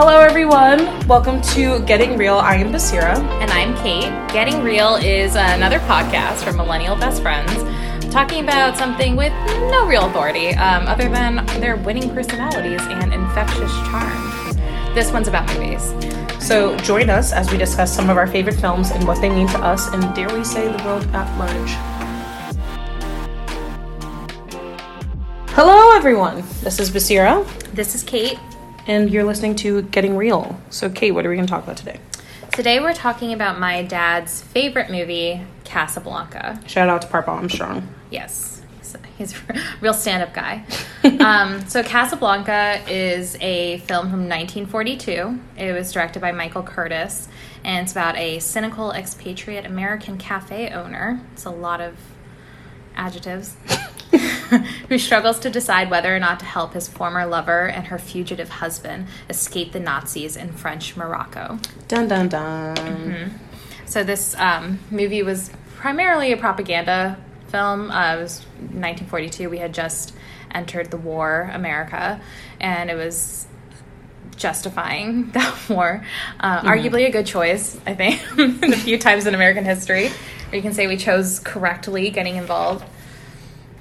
Hello, everyone. Welcome to Getting Real. I am Basira. And I'm Kate. Getting Real is another podcast from Millennial Best Friends talking about something with no real authority um, other than their winning personalities and infectious charm. This one's about movies. So join us as we discuss some of our favorite films and what they mean to us and, dare we say, the world at large. Hello, everyone. This is Basira. This is Kate. And you're listening to Getting Real. So, Kate, what are we going to talk about today? Today we're talking about my dad's favorite movie, Casablanca. Shout out to Papa Armstrong. Yes, he's a real stand-up guy. um, so Casablanca is a film from 1942. It was directed by Michael Curtiz, and it's about a cynical expatriate American cafe owner. It's a lot of adjectives. Who struggles to decide whether or not to help his former lover and her fugitive husband escape the Nazis in French Morocco. Dun dun dun. Mm-hmm. So this um, movie was primarily a propaganda film. Uh, it was 1942. We had just entered the war, America, and it was justifying that war. Uh, mm-hmm. Arguably a good choice, I think, a few times in American history where you can say we chose correctly getting involved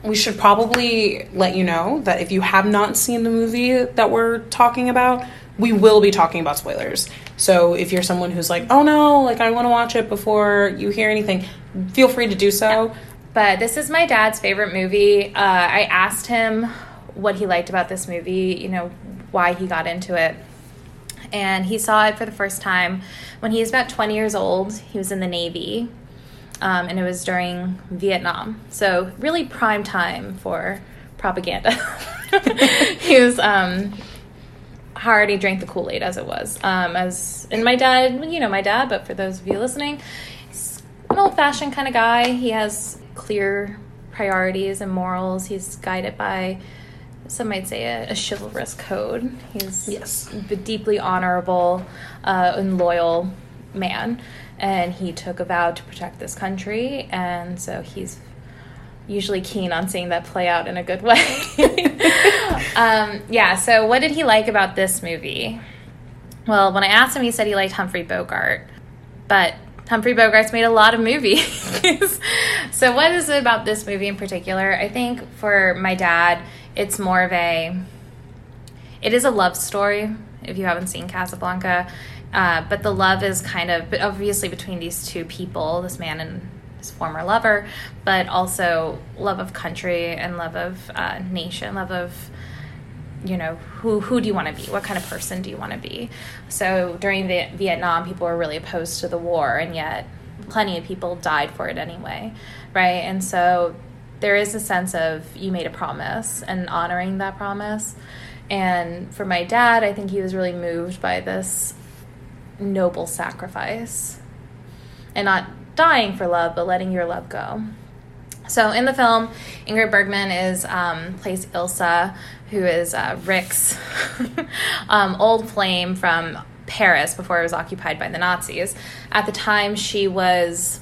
we should probably let you know that if you have not seen the movie that we're talking about, we will be talking about spoilers. So if you're someone who's like, oh no, like I want to watch it before you hear anything, feel free to do so. But this is my dad's favorite movie. Uh, I asked him what he liked about this movie, you know, why he got into it. And he saw it for the first time when he was about 20 years old. He was in the Navy um, and it was during Vietnam. So really prime time for propaganda. he was um, already drank the Kool Aid as it was. Um, as and my dad, you know, my dad. But for those of you listening, he's an old fashioned kind of guy. He has clear priorities and morals. He's guided by some might say a, a chivalrous code. He's yes, a deeply honorable uh, and loyal man and he took a vow to protect this country, and so he's usually keen on seeing that play out in a good way. um, yeah, so what did he like about this movie? Well, when I asked him, he said he liked Humphrey Bogart, but Humphrey Bogart's made a lot of movies. so, what is it about this movie in particular? I think for my dad, it's more of a. It is a love story. If you haven't seen Casablanca, uh, but the love is kind of obviously between these two people, this man and his former lover, but also love of country and love of uh, nation, love of you know who who do you want to be? What kind of person do you want to be? So during the vietnam people were really opposed to the war and yet plenty of people died for it anyway right? And so there is a sense of you made a promise and honoring that promise. And for my dad i think he was really moved by this noble sacrifice and not dying for love, but letting your love go. So in the film, Ingrid Bergman is um, plays Ilsa, who is uh, Rick's um, old flame from Paris before it was occupied by the Nazis. At the time, she was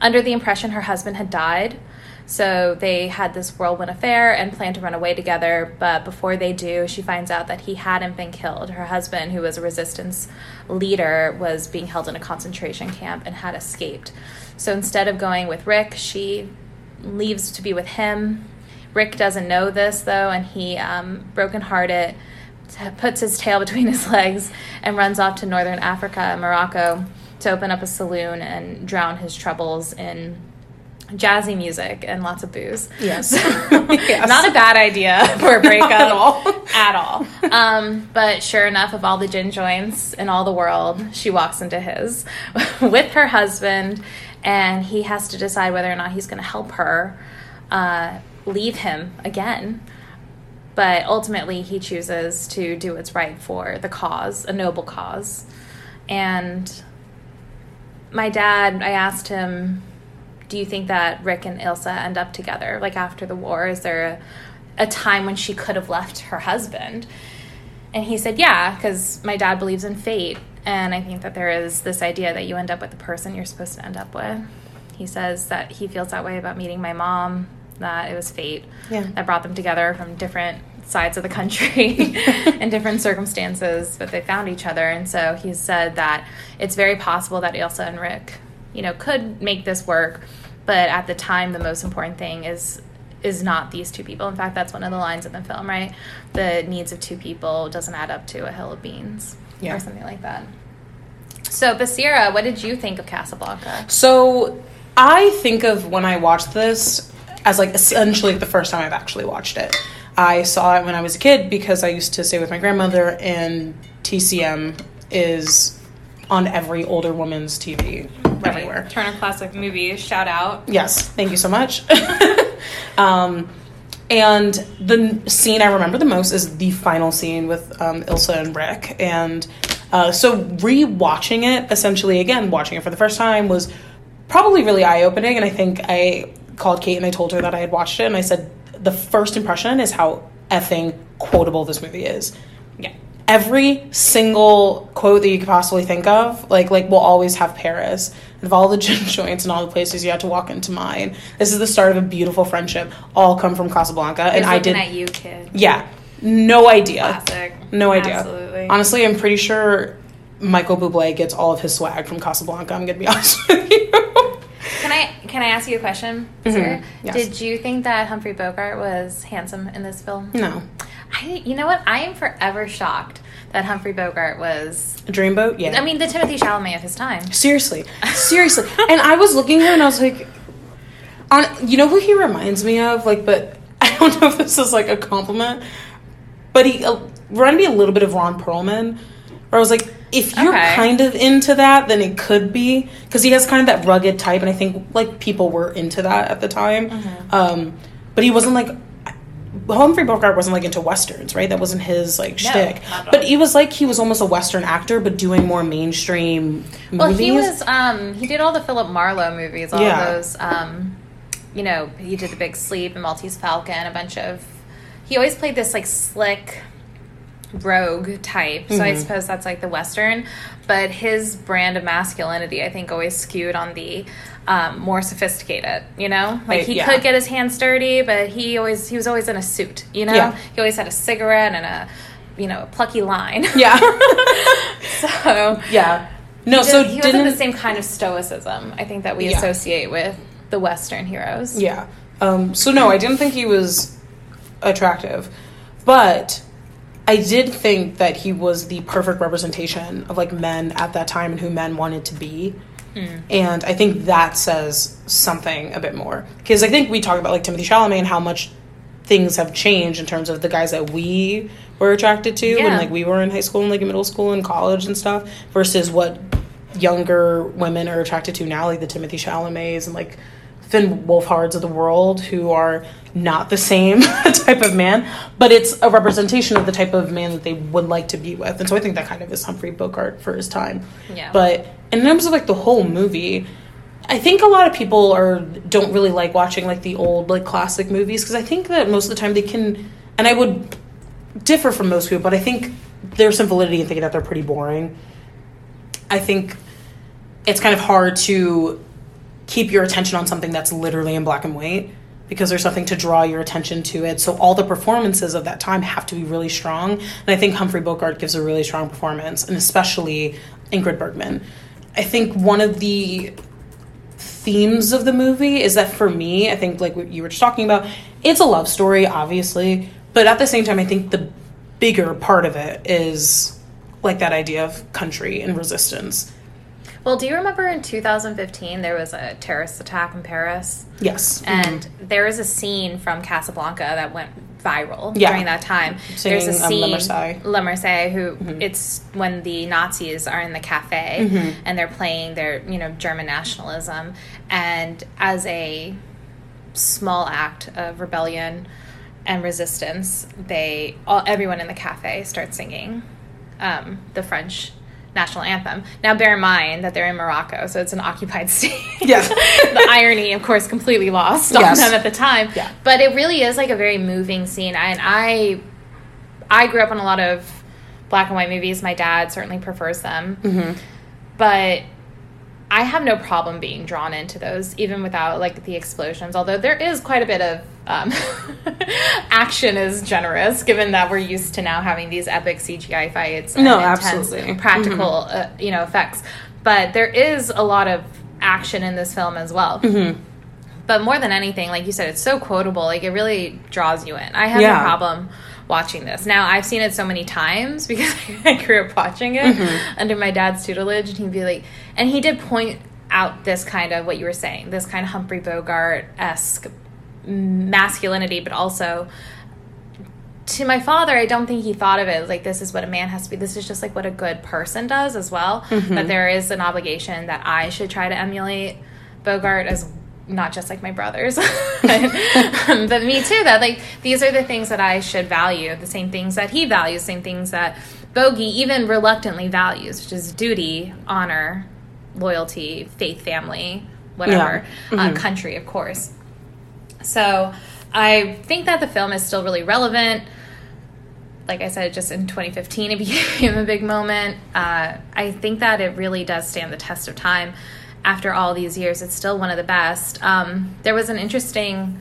under the impression her husband had died, so they had this whirlwind affair and plan to run away together. But before they do, she finds out that he hadn't been killed. Her husband, who was a resistance leader, was being held in a concentration camp and had escaped. So instead of going with Rick, she leaves to be with him. Rick doesn't know this though, and he, um, brokenhearted, puts his tail between his legs and runs off to northern Africa, Morocco, to open up a saloon and drown his troubles in jazzy music and lots of booze. Yes. yes. Not a bad idea for a breakup at all. At all. Um, but sure enough, of all the gin joints in all the world, she walks into his with her husband, and he has to decide whether or not he's going to help her uh, leave him again. But ultimately, he chooses to do what's right for the cause, a noble cause. And my dad, I asked him do you think that Rick and Ilsa end up together? Like after the war, is there a, a time when she could have left her husband? And he said, yeah, because my dad believes in fate. And I think that there is this idea that you end up with the person you're supposed to end up with. He says that he feels that way about meeting my mom, that it was fate yeah. that brought them together from different sides of the country in different circumstances, but they found each other. And so he said that it's very possible that Ilsa and Rick, you know, could make this work, but at the time, the most important thing is is not these two people. In fact, that's one of the lines in the film, right? The needs of two people doesn't add up to a hill of beans Yeah. or something like that. So, Basira, what did you think of Casablanca? So I think of when I watched this as like essentially the first time I've actually watched it. I saw it when I was a kid because I used to stay with my grandmother, and TCM is on every older woman's TV everywhere. Turner Classic Movies, shout out. Yes, thank you so much. um, and the scene I remember the most is the final scene with um, Ilsa and Rick. And uh, so rewatching it, essentially, again, watching it for the first time was probably really eye opening. And I think I called Kate and I told her that I had watched it. And I said, the first impression is how effing quotable this movie is. Yeah. Every single quote that you could possibly think of, like like will always have Paris. Of all the gin joints and all the places you had to walk into mine, this is the start of a beautiful friendship. All come from Casablanca, and I did. at you, kid. Yeah, no idea. Classic. No idea. Absolutely. Honestly, I'm pretty sure Michael Bublé gets all of his swag from Casablanca. I'm gonna be honest with you. Can I can I ask you a question? Mhm, yes. Did you think that Humphrey Bogart was handsome in this film? no, I, you know what? I am forever shocked that Humphrey Bogart was. a dreamboat. Yeah, I mean, the Timothée Chalamet of his time. Seriously, seriously. and I was looking at her and I was like, on you know who he reminds me of? Like, but I don't know if this is like a compliment, but he uh, reminded me a little bit of Ron Perlman. Where I was like, if you're Okay. kind of into that, then it could be because he has kind of that rugged type, and I think like people were into that at the time. Mm-hmm. Um, but he wasn't like. Humphrey Bogart wasn't like into westerns, right? That wasn't his like No, shtick. But he was like he was almost a western actor, but doing more mainstream movies. Well, movies. he was. Um, he did all the Philip Marlowe movies. All Yeah. those. Um, you know, he did The Big Sleep and Maltese Falcon. A bunch of. He always played this like slick rogue type. So I Mhm. suppose that's like the western. But his brand of masculinity, I think, always skewed on the um, more sophisticated. You know, like he yeah. could get his hands dirty, but he always he was always in a suit. You know, Yeah. he always had a cigarette and a you know a plucky line. Yeah. so yeah. No, he so did- he didn't wasn't the same kind of stoicism I think that we Yeah. associate with the Western heroes. Yeah. Um, so no, I didn't think he was attractive, but I did think that he was the perfect representation of like men at that time and who men wanted to be. Hmm. And I think that says something a bit more. Because I think we talk about like Timothée Chalamet and how much things have changed in terms of the guys that we were attracted to when like we were in high school and like in middle school and college and stuff versus what younger women are attracted to now like the Timothée Chalamets and like Finn Wolfhards of the world who are not the same type of man, but it's a representation of the type of man that they would like to be with. And so I think that kind of is Humphrey Bogart for his time. Yeah. But in terms of like the whole movie, I think a lot of people are don't really like watching like the old like classic movies because I think that most of the time they can and I would differ from most people, but I think there's some validity in thinking that they're pretty boring. I think it's kind of hard to keep your attention on something that's literally in black and white because there's something to draw your attention to it. So all the performances of that time have to be really strong. And I think Humphrey Bogart gives a really strong performance, and especially Ingrid Bergman. I think one of the themes of the movie is that for me, I think like what you were just talking about, it's a love story, obviously, but at the same time, I think the bigger part of it is like that idea of country and resistance. Well, do you remember in 2015 there was a terrorist attack in Paris? Yes. And there is a scene from Casablanca that went viral Yeah. during that time. Singing, There's a um, Le scene, Le Marseillaise, who it's when the Nazis are in the cafe and they're playing their you know German nationalism, and as a small act of rebellion and resistance, they all everyone in the cafe starts singing um, the French national anthem. Now, bear in mind that they're in Morocco, so it's an occupied state. Yeah. the irony, of course, completely lost Yes. on them at the time. Yeah. But it really is like a very moving scene, and I, I grew up on a lot of black and white movies. My dad certainly prefers them, Mm-hmm. but I have no problem being drawn into those, even without like the explosions. Although there is quite a bit of um, action is generous, given that we're used to now having these epic CGI fights. And No, absolutely. practical, uh, you know, effects. But there is a lot of action in this film as well. Mm-hmm. But more than anything, like you said, it's so quotable. Like it really draws you in. I have Yeah. no problem watching this. Now I've seen it so many times because I grew up watching it Mm-hmm. under my dad's tutelage, and he'd be like, and he did point out this kind of what you were saying, this kind of Humphrey Bogart esque masculinity, but also to my father, I don't think he thought of it like this is what a man has to be. This is just like what a good person does as well. That there is an obligation that I should try to emulate Bogart as not just like my brothers, but, but me too. That like these are the things that I should value, the same things that he values, same things that Bogey even reluctantly values, which is duty, honor, loyalty, faith, family, whatever, uh, country, of course. So I think that the film is still really relevant. Like I said, just in 2015, it became a big moment. Uh, I think that it really does stand the test of time. After all these years, it's still one of the best. Um, there was an interesting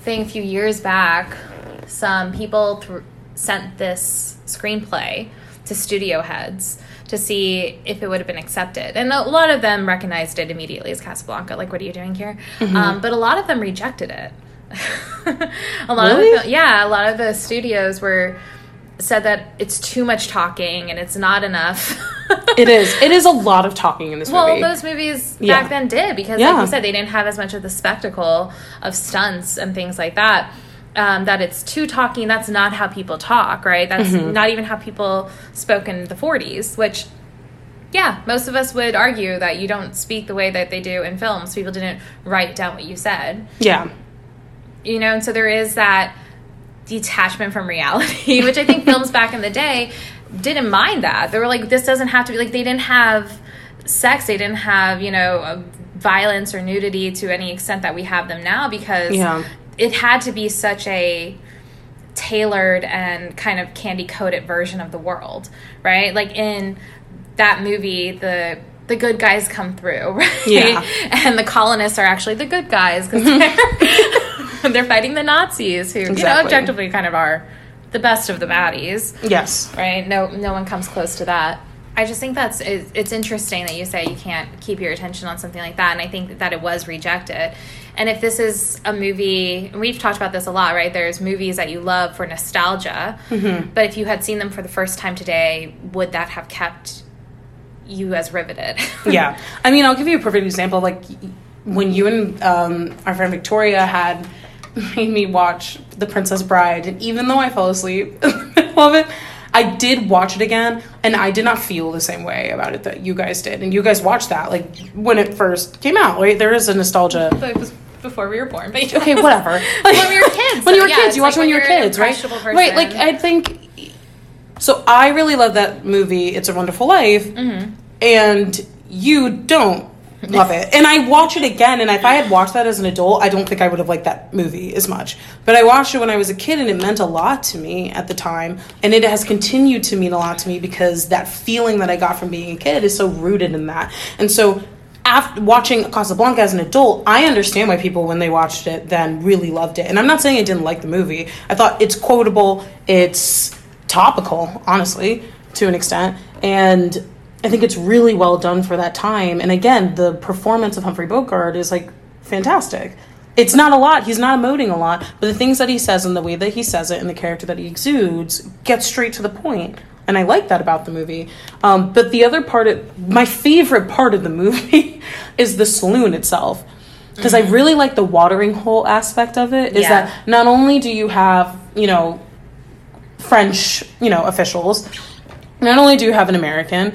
thing a few years back. Some people th- sent this screenplay to studio heads to see if it would have been accepted. And a lot of them recognized it immediately as Casablanca. Like, what are you doing here? Um, but a lot of them rejected it. a lot Really? of the, yeah, a lot of the studios were said that it's too much talking and it's not enough. It is. It is a lot of talking in this Well, movie. Well, those movies Yeah. back then did because, Yeah. like you said, they didn't have as much of the spectacle of stunts and things like that. Um, that it's too talking. That's not how people talk, right? That's Mm-hmm. not even how people spoke in the '40s. Which, yeah, most of us would argue that you don't speak the way that they do in films. People didn't write down what you said, yeah. you know. And so there is that detachment from reality, which I think films back in the day didn't mind that. They were like, this doesn't have to be like they didn't have sex, they didn't have you know uh, violence or nudity to any extent that we have them now because Yeah. it had to be such a tailored and kind of candy coated version of the world, right? Like in that movie, the the good guys come through, right? Yeah. And the colonists are actually the good guys because they're, they're fighting the Nazis, who you know objectively kind of are the best of the baddies, Yes. right? No, no one comes close to that. I just think that's it's interesting that you say you can't keep your attention on something like that, and I think that it was rejected. And if this is a movie, and we've talked about this a lot, right? There's movies that you love for nostalgia, but if you had seen them for the first time today, would that have kept you as riveted? yeah. I mean, I'll give you a perfect example. Like when you and um, our friend Victoria had made me watch The Princess Bride, and even though I fell asleep in the middle of it, I did watch it again, and I did not feel the same way about it that you guys did. And you guys watched that like when it first came out, right? There is a nostalgia. but it was before we were born. But Okay, whatever. Like, when we were kids. when you were Yeah, kids, you like watched when, when you were kids, right? impressionable Right. Like. I think. So I really love that movie. It's a Wonderful Life, Mm-hmm. and you don't love it. And I watch it again, and if I had watched that as an adult, I don't think I would have liked that movie as much. But I watched it when I was a kid, and it meant a lot to me at the time, and it has continued to mean a lot to me because that feeling that I got from being a kid is so rooted in that. And so after watching Casablanca as an adult, I understand why people, when they watched it, then really loved it. And I'm not saying I didn't like the movie. I thought it's quotable, it's topical, honestly, to an extent, and I think it's really well done for that time. And again, the performance of Humphrey Bogart is like fantastic. It's not a lot. He's not emoting a lot, but the things that he says and the way that he says it and the character that he exudes gets straight to the point. And I like that about the movie. Um, but the other part, of, my favorite part of the movie is the saloon itself. Because I really like the watering hole aspect of it. Is Yeah. that not only do you have, you know, French, you know, officials, not only do you have an American,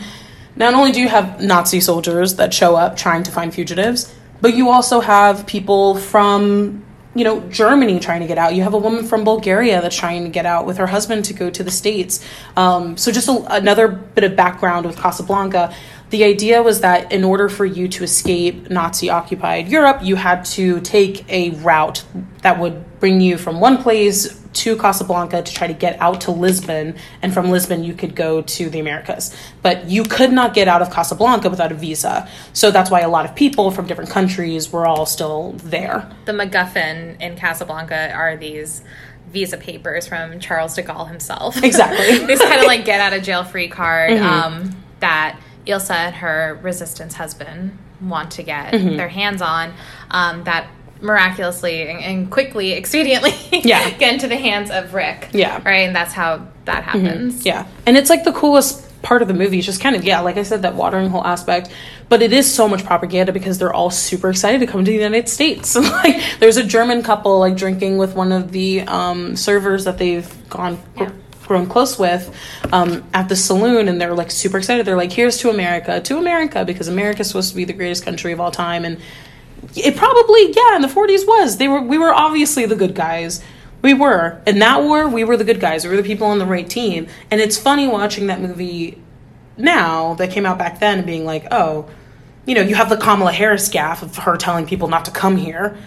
not only do you have Nazi soldiers that show up trying to find fugitives, but you also have people from, you know, Germany trying to get out. You have a woman from Bulgaria that's trying to get out with her husband to go to the States. Um, so, just a, another bit of background with Casablanca. the idea was that in order for you to escape Nazi occupied Europe, you had to take a route that would bring you from one place to Casablanca to try to get out to Lisbon, and from Lisbon you could go to the Americas. But you could not get out of Casablanca without a visa. So that's why a lot of people from different countries were all still there. The MacGuffin in Casablanca are these visa papers from Charles de Gaulle himself. Exactly. this kind of like get out of jail free card um, that Ilsa and her resistance husband want to get their hands on. Um, that miraculously and, and quickly, expediently, Yeah. get into the hands of Rick. Yeah. right, and that's how that happens. Yeah. And it's like the coolest part of the movie. It's just kind of, yeah, like I said, that watering hole aspect. But it is so much propaganda because they're all super excited to come to the United States. like, there's a German couple, like, drinking with one of the um, servers that they've gone. Yeah. grown close with um, at the saloon and they're like super excited they're like here's to america to america because america's supposed to be the greatest country of all time and it probably yeah in the 40s was. They were we were obviously the good guys. We were. In that war we were the good guys. We were the people on the right team. And it's funny watching that movie now that came out back then and being like oh you know you have the kamala harris gaffe of her telling people not to come here.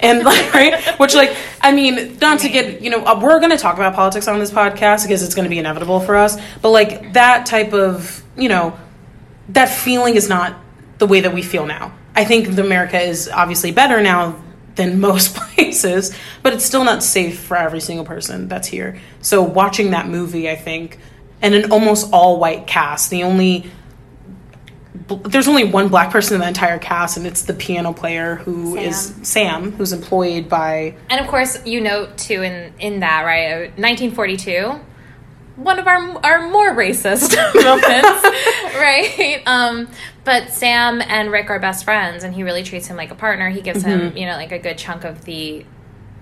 And like right which like i mean not to get you know uh, we're going to talk about politics on this podcast because it's going to be inevitable for us. But like that type of you know that feeling is not the way that we feel now. I think America is obviously better now than most places, but it's still not safe for every single person that's here. So watching that movie, I think, and an almost all white cast, the only there's only one black person in the entire cast, and it's the piano player who is Sam. Sam, who's employed by And of course, you note too in in that right, uh, 1942, one of our our more racist moments, right? Um, but Sam and Rick are best friends, and he really treats him like a partner. He gives him, you know, like a good chunk of the.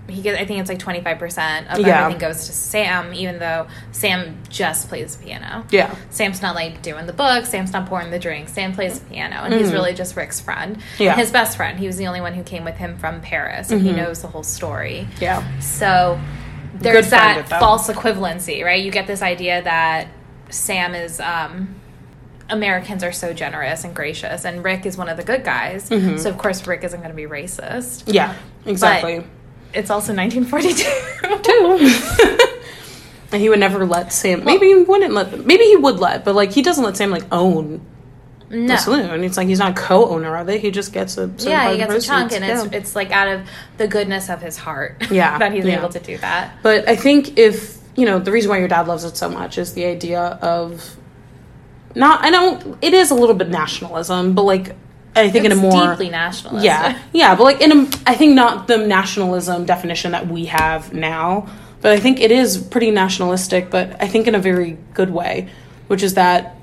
He gets, I think it's like twenty five percent of Yeah. everything goes to Sam, even though Sam just plays the piano. yeah Sam's not like doing the book. Sam's not pouring the drinks. Sam plays the piano, and he's really just Rick's friend, Mm-hmm. Yeah. Mm-hmm. his best friend. He was the only one who came with him from Paris, and he knows the whole story. yeah So there's that false equivalency, right? You get this idea that Sam is um, Americans are so generous and gracious, and Rick is one of the good guys. Mm-hmm. So of course Rick isn't going to be racist. yeah exactly. It's also 1942. too. And he would never let Sam. Maybe he wouldn't let them. Maybe he would let, but like he doesn't let Sam like own no. the saloon. It's like he's not co-owner of it. He just gets a Yeah, he of the gets a chunk, and it's Yeah. it's like out of the goodness of his heart, Yeah, that he's yeah. able to do that. But I think if you know the reason why your dad loves it so much is the idea of not. I don't. It is a little bit nationalism, but like I think It's in a more deeply nationalist. yeah, yeah, but like in a, I think not the nationalism definition that we have now, but I think it is pretty nationalistic, but I think in a very good way, which is that,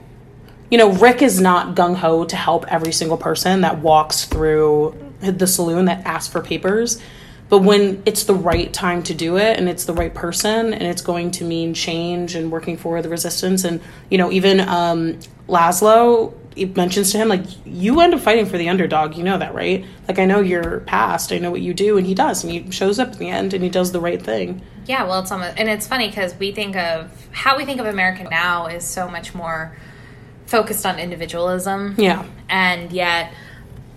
you know, Rick is not gung ho to help every single person that walks through the saloon that asks for papers. But when it's the right time to do it and it's the right person and it's going to mean change and working for the resistance and, you know, even um, Laszlo mentions to him like you end up fighting for the underdog. You know that right? Like i know your past. I know what you do. And he does. And he shows up at the end and he does the right thing. Yeah, well, it's almost, and it's funny because we think of how we think of America now is so much more focused on individualism. yeah And yet,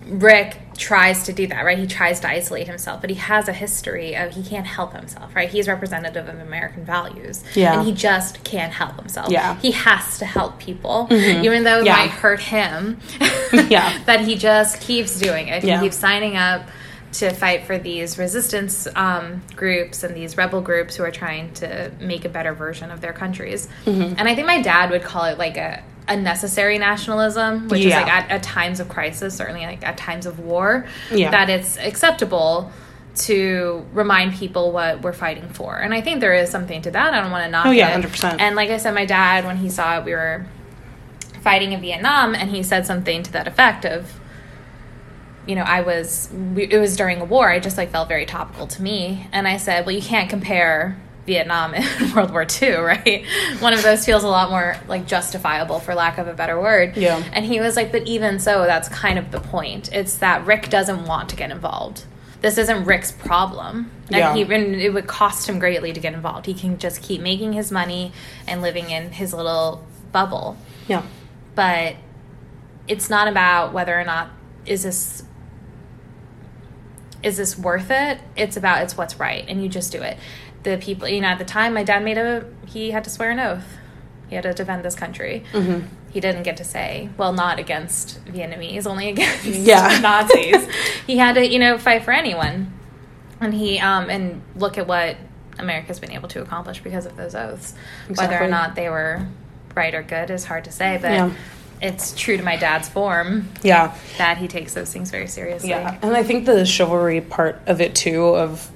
Rick tries to do that, right? He tries to isolate himself, but he has a history of he can't help himself, right? He's representative of American values. Yeah. And he just can't help himself. Yeah. He has to help people, even though it Yeah. might hurt him. Yeah. That he just keeps doing it. Yeah. He keeps signing up to fight for these resistance um, groups and these rebel groups who are trying to make a better version of their countries. Mm-hmm. And I think my dad would call it like a, a necessary nationalism, which Yeah. is like at, at times of crisis, certainly like at times of war, Yeah. that it's acceptable to remind people what we're fighting for. And I think there is something to that. I don't want to knock it. Oh, yeah, it. 100%. And like I said, my dad, when he saw it, we were fighting in Vietnam, and he said something to that effect of, you know, I was, it was during a war. I just like felt very topical to me. And I said, well, you can't compare Vietnam and World War II, right? One of those feels a lot more like justifiable, for lack of a better word. Yeah. And he was like, but even so, that's kind of the point. It's that Rick doesn't want to get involved. This isn't Rick's problem. And Yeah. he and it would cost him greatly to get involved. He can just keep making his money and living in his little bubble. yeah But it's not about whether or not is this is this worth it it's about it's what's right and you just do it the people you know at the time my dad made a he had to swear an oath he had to defend this country Mm-hmm. he didn't get to say well not against vietnamese only against Yeah. nazis he had to you know fight for anyone and he um and look at what america's been able to accomplish because of those oaths whether or not they were right or good is hard to say but Yeah. it's true to my dad's form Yeah. that he takes those things very seriously Yeah, and I think the chivalry part of it too of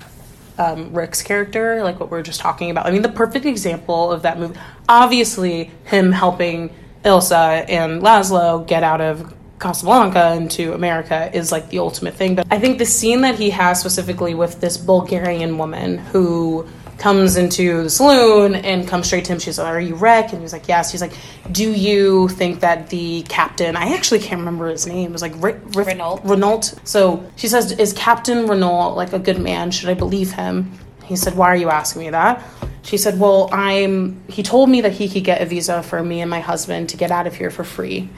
um, Rick's character, like what we are just talking about. I mean, the perfect example of that movie. Obviously, him helping Ilsa and Laszlo get out of Casablanca into America is like the ultimate thing. But I think the scene that he has specifically with this Bulgarian woman who comes into the saloon and comes straight to him. She's like, Are you Rick? And he's like, Yes. She's like, Do you think that the captain, I actually can't remember his name, it was like Rick, Rick, Renault. Renault. So she says, Is Captain Renault like a good man? Should I believe him? He said, Why are you asking me that? She said, Well, I'm. He told me that he could get a visa for me and my husband to get out of here for free.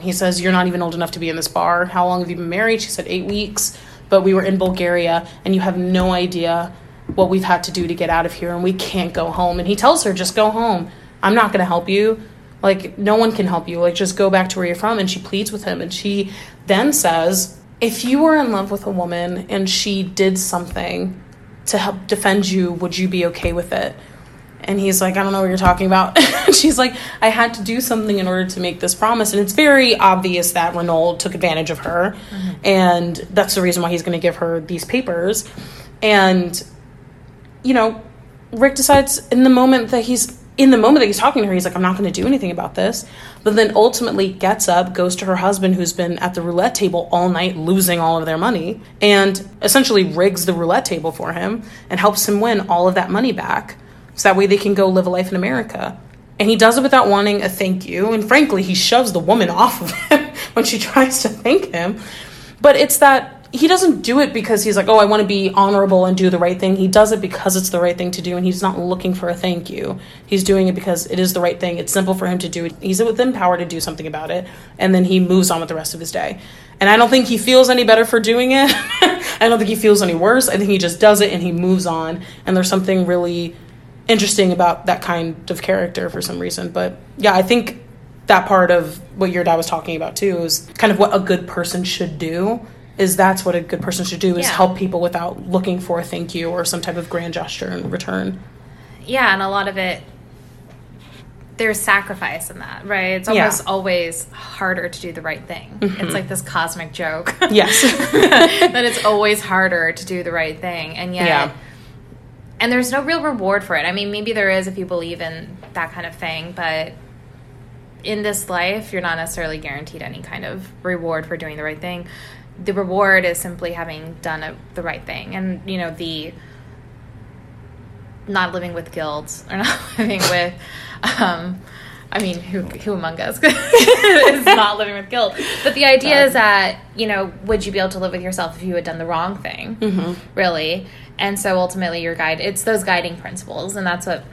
He says, You're not even old enough to be in this bar. How long have you been married? She said, Eight weeks. But we were in Bulgaria, and you have no idea what we've had to do to get out of here, and we can't go home. And he tells her, Just go home. I'm not going to help you. Like, no one can help you. Like, just go back to where you're from. And she pleads with him. And she then says, If you were in love with a woman and she did something to help defend you, would you be okay with it? And he's like, I don't know what you're talking about. She's like, I had to do something in order to make this promise. And it's very obvious that Renault took advantage of her. Mm-hmm. And that's the reason why he's going to give her these papers. And, you know, Rick decides in the moment that he's in the moment that he's talking to her, he's like, I'm not going to do anything about this. But then ultimately gets up, goes to her husband, who's been at the roulette table all night, losing all of their money, and essentially rigs the roulette table for him and helps him win all of that money back. So that way they can go live a life in America. And he does it without wanting a thank you. And frankly, he shoves the woman off of him when she tries to thank him. But it's that he doesn't do it because he's like, oh, I want to be honorable and do the right thing. He does it because it's the right thing to do, and he's not looking for a thank you. He's doing it because it is the right thing. It's simple for him to do it. He's within power to do something about it, and then he moves on with the rest of his day. And I don't think he feels any better for doing it. I don't think he feels any worse. I think he just does it and he moves on. And there's something really interesting about that kind of character for some reason. But yeah, I think that part of what your dad was talking about too is kind of what a good person should do is that's what a good person should do is Yeah. help people without looking for a thank you or some type of grand gesture in return. Yeah and a lot of it there's sacrifice in that right? It's Yeah. almost always harder to do the right thing. It's mm-hmm. like this cosmic joke. Yes. That it's always harder to do the right thing and yet Yeah. and there's no real reward for it. I mean maybe there is if you believe in that kind of thing but in this life you're not necessarily guaranteed any kind of reward for doing the right thing the reward is simply having done a, the right thing and you know the not living with guilt or not living with um I mean, who, who among us is not living with guilt? But the idea is that, you know, would you be able to live with yourself if you had done the wrong thing? Mm-hmm. Really? And so ultimately, your guide, it's those guiding principles. And that's what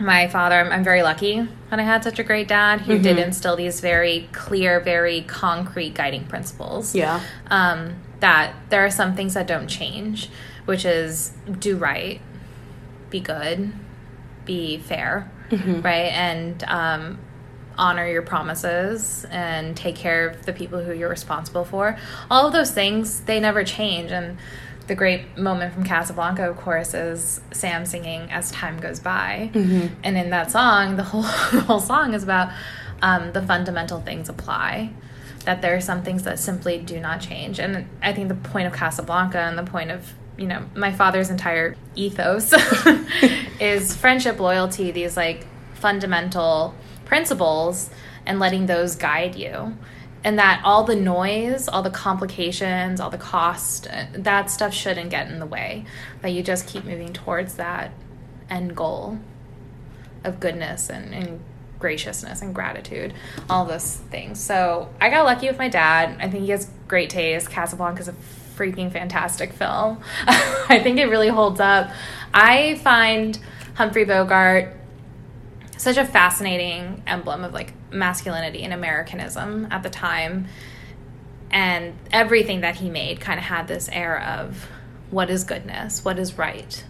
my father, I'm, I'm very lucky that I had such a great dad who did Mm-hmm. instill these very clear, very concrete guiding principles. Yeah. Um, that there are some things that don't change, which is do right, be good, be fair, right, and um, honor your promises and take care of the people who you're responsible for. All of those things they never change, and the great moment from Casablanca, of course, is Sam singing "As Time Goes By," and in that song, the whole the whole song is about um, the fundamental things apply that there are some things that simply do not change. And I think the point of Casablanca and the point of, you know, my father's entire ethos is friendship, loyalty, these like fundamental principles and letting those guide you. And that all the noise, all the complications, all the cost, that stuff shouldn't get in the way. That you just keep moving towards that end goal of goodness and, and graciousness and gratitude, all those things. So I got lucky with my dad. I think he has great taste. Casablanca is a freaking fantastic film. I think it really holds up. I find Humphrey Bogart such a fascinating emblem of like masculinity and Americanism at the time. And everything that he made kind of had this air of what is goodness, what is right,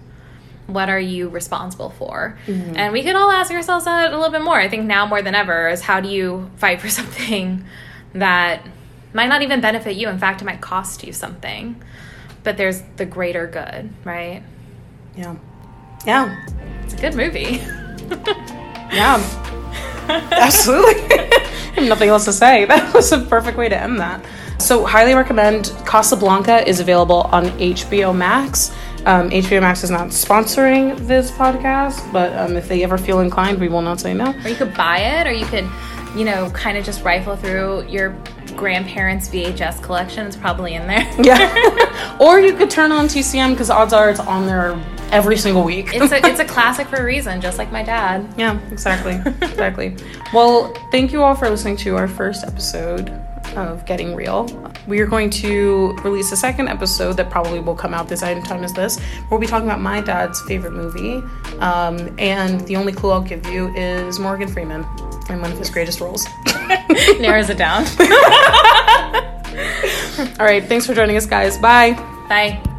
what are you responsible for? Mm-hmm. And we could all ask ourselves that a little bit more. I think now more than ever is how do you fight for something that might not even benefit you? In fact, it might cost you something. But there's the greater good, right? Yeah. Yeah. It's a good movie. Yeah. Absolutely. I have nothing else to say. That was a perfect way to end that. So, highly recommend Casablanca is available on HBO Max. Um, HBO Max is not sponsoring this podcast, but um, if they ever feel inclined, we will not say no. or you could buy it, or you could, you know, kind of just rifle through your grandparents' VHS collection. It's probably in there. Yeah. or you could turn on TCM because odds are it's on there every single week. it's a it's a classic for a reason, just like my dad. Yeah, exactly. exactly. Well, thank you all for listening to our first episode of Getting Real. We are going to release a second episode that probably will come out the same time as this. We'll be talking about my dad's favorite movie. Um, and the only clue I'll give you is Morgan Freeman in one of his greatest roles. Narrows it down. all right, thanks for joining us, guys. Bye. Bye.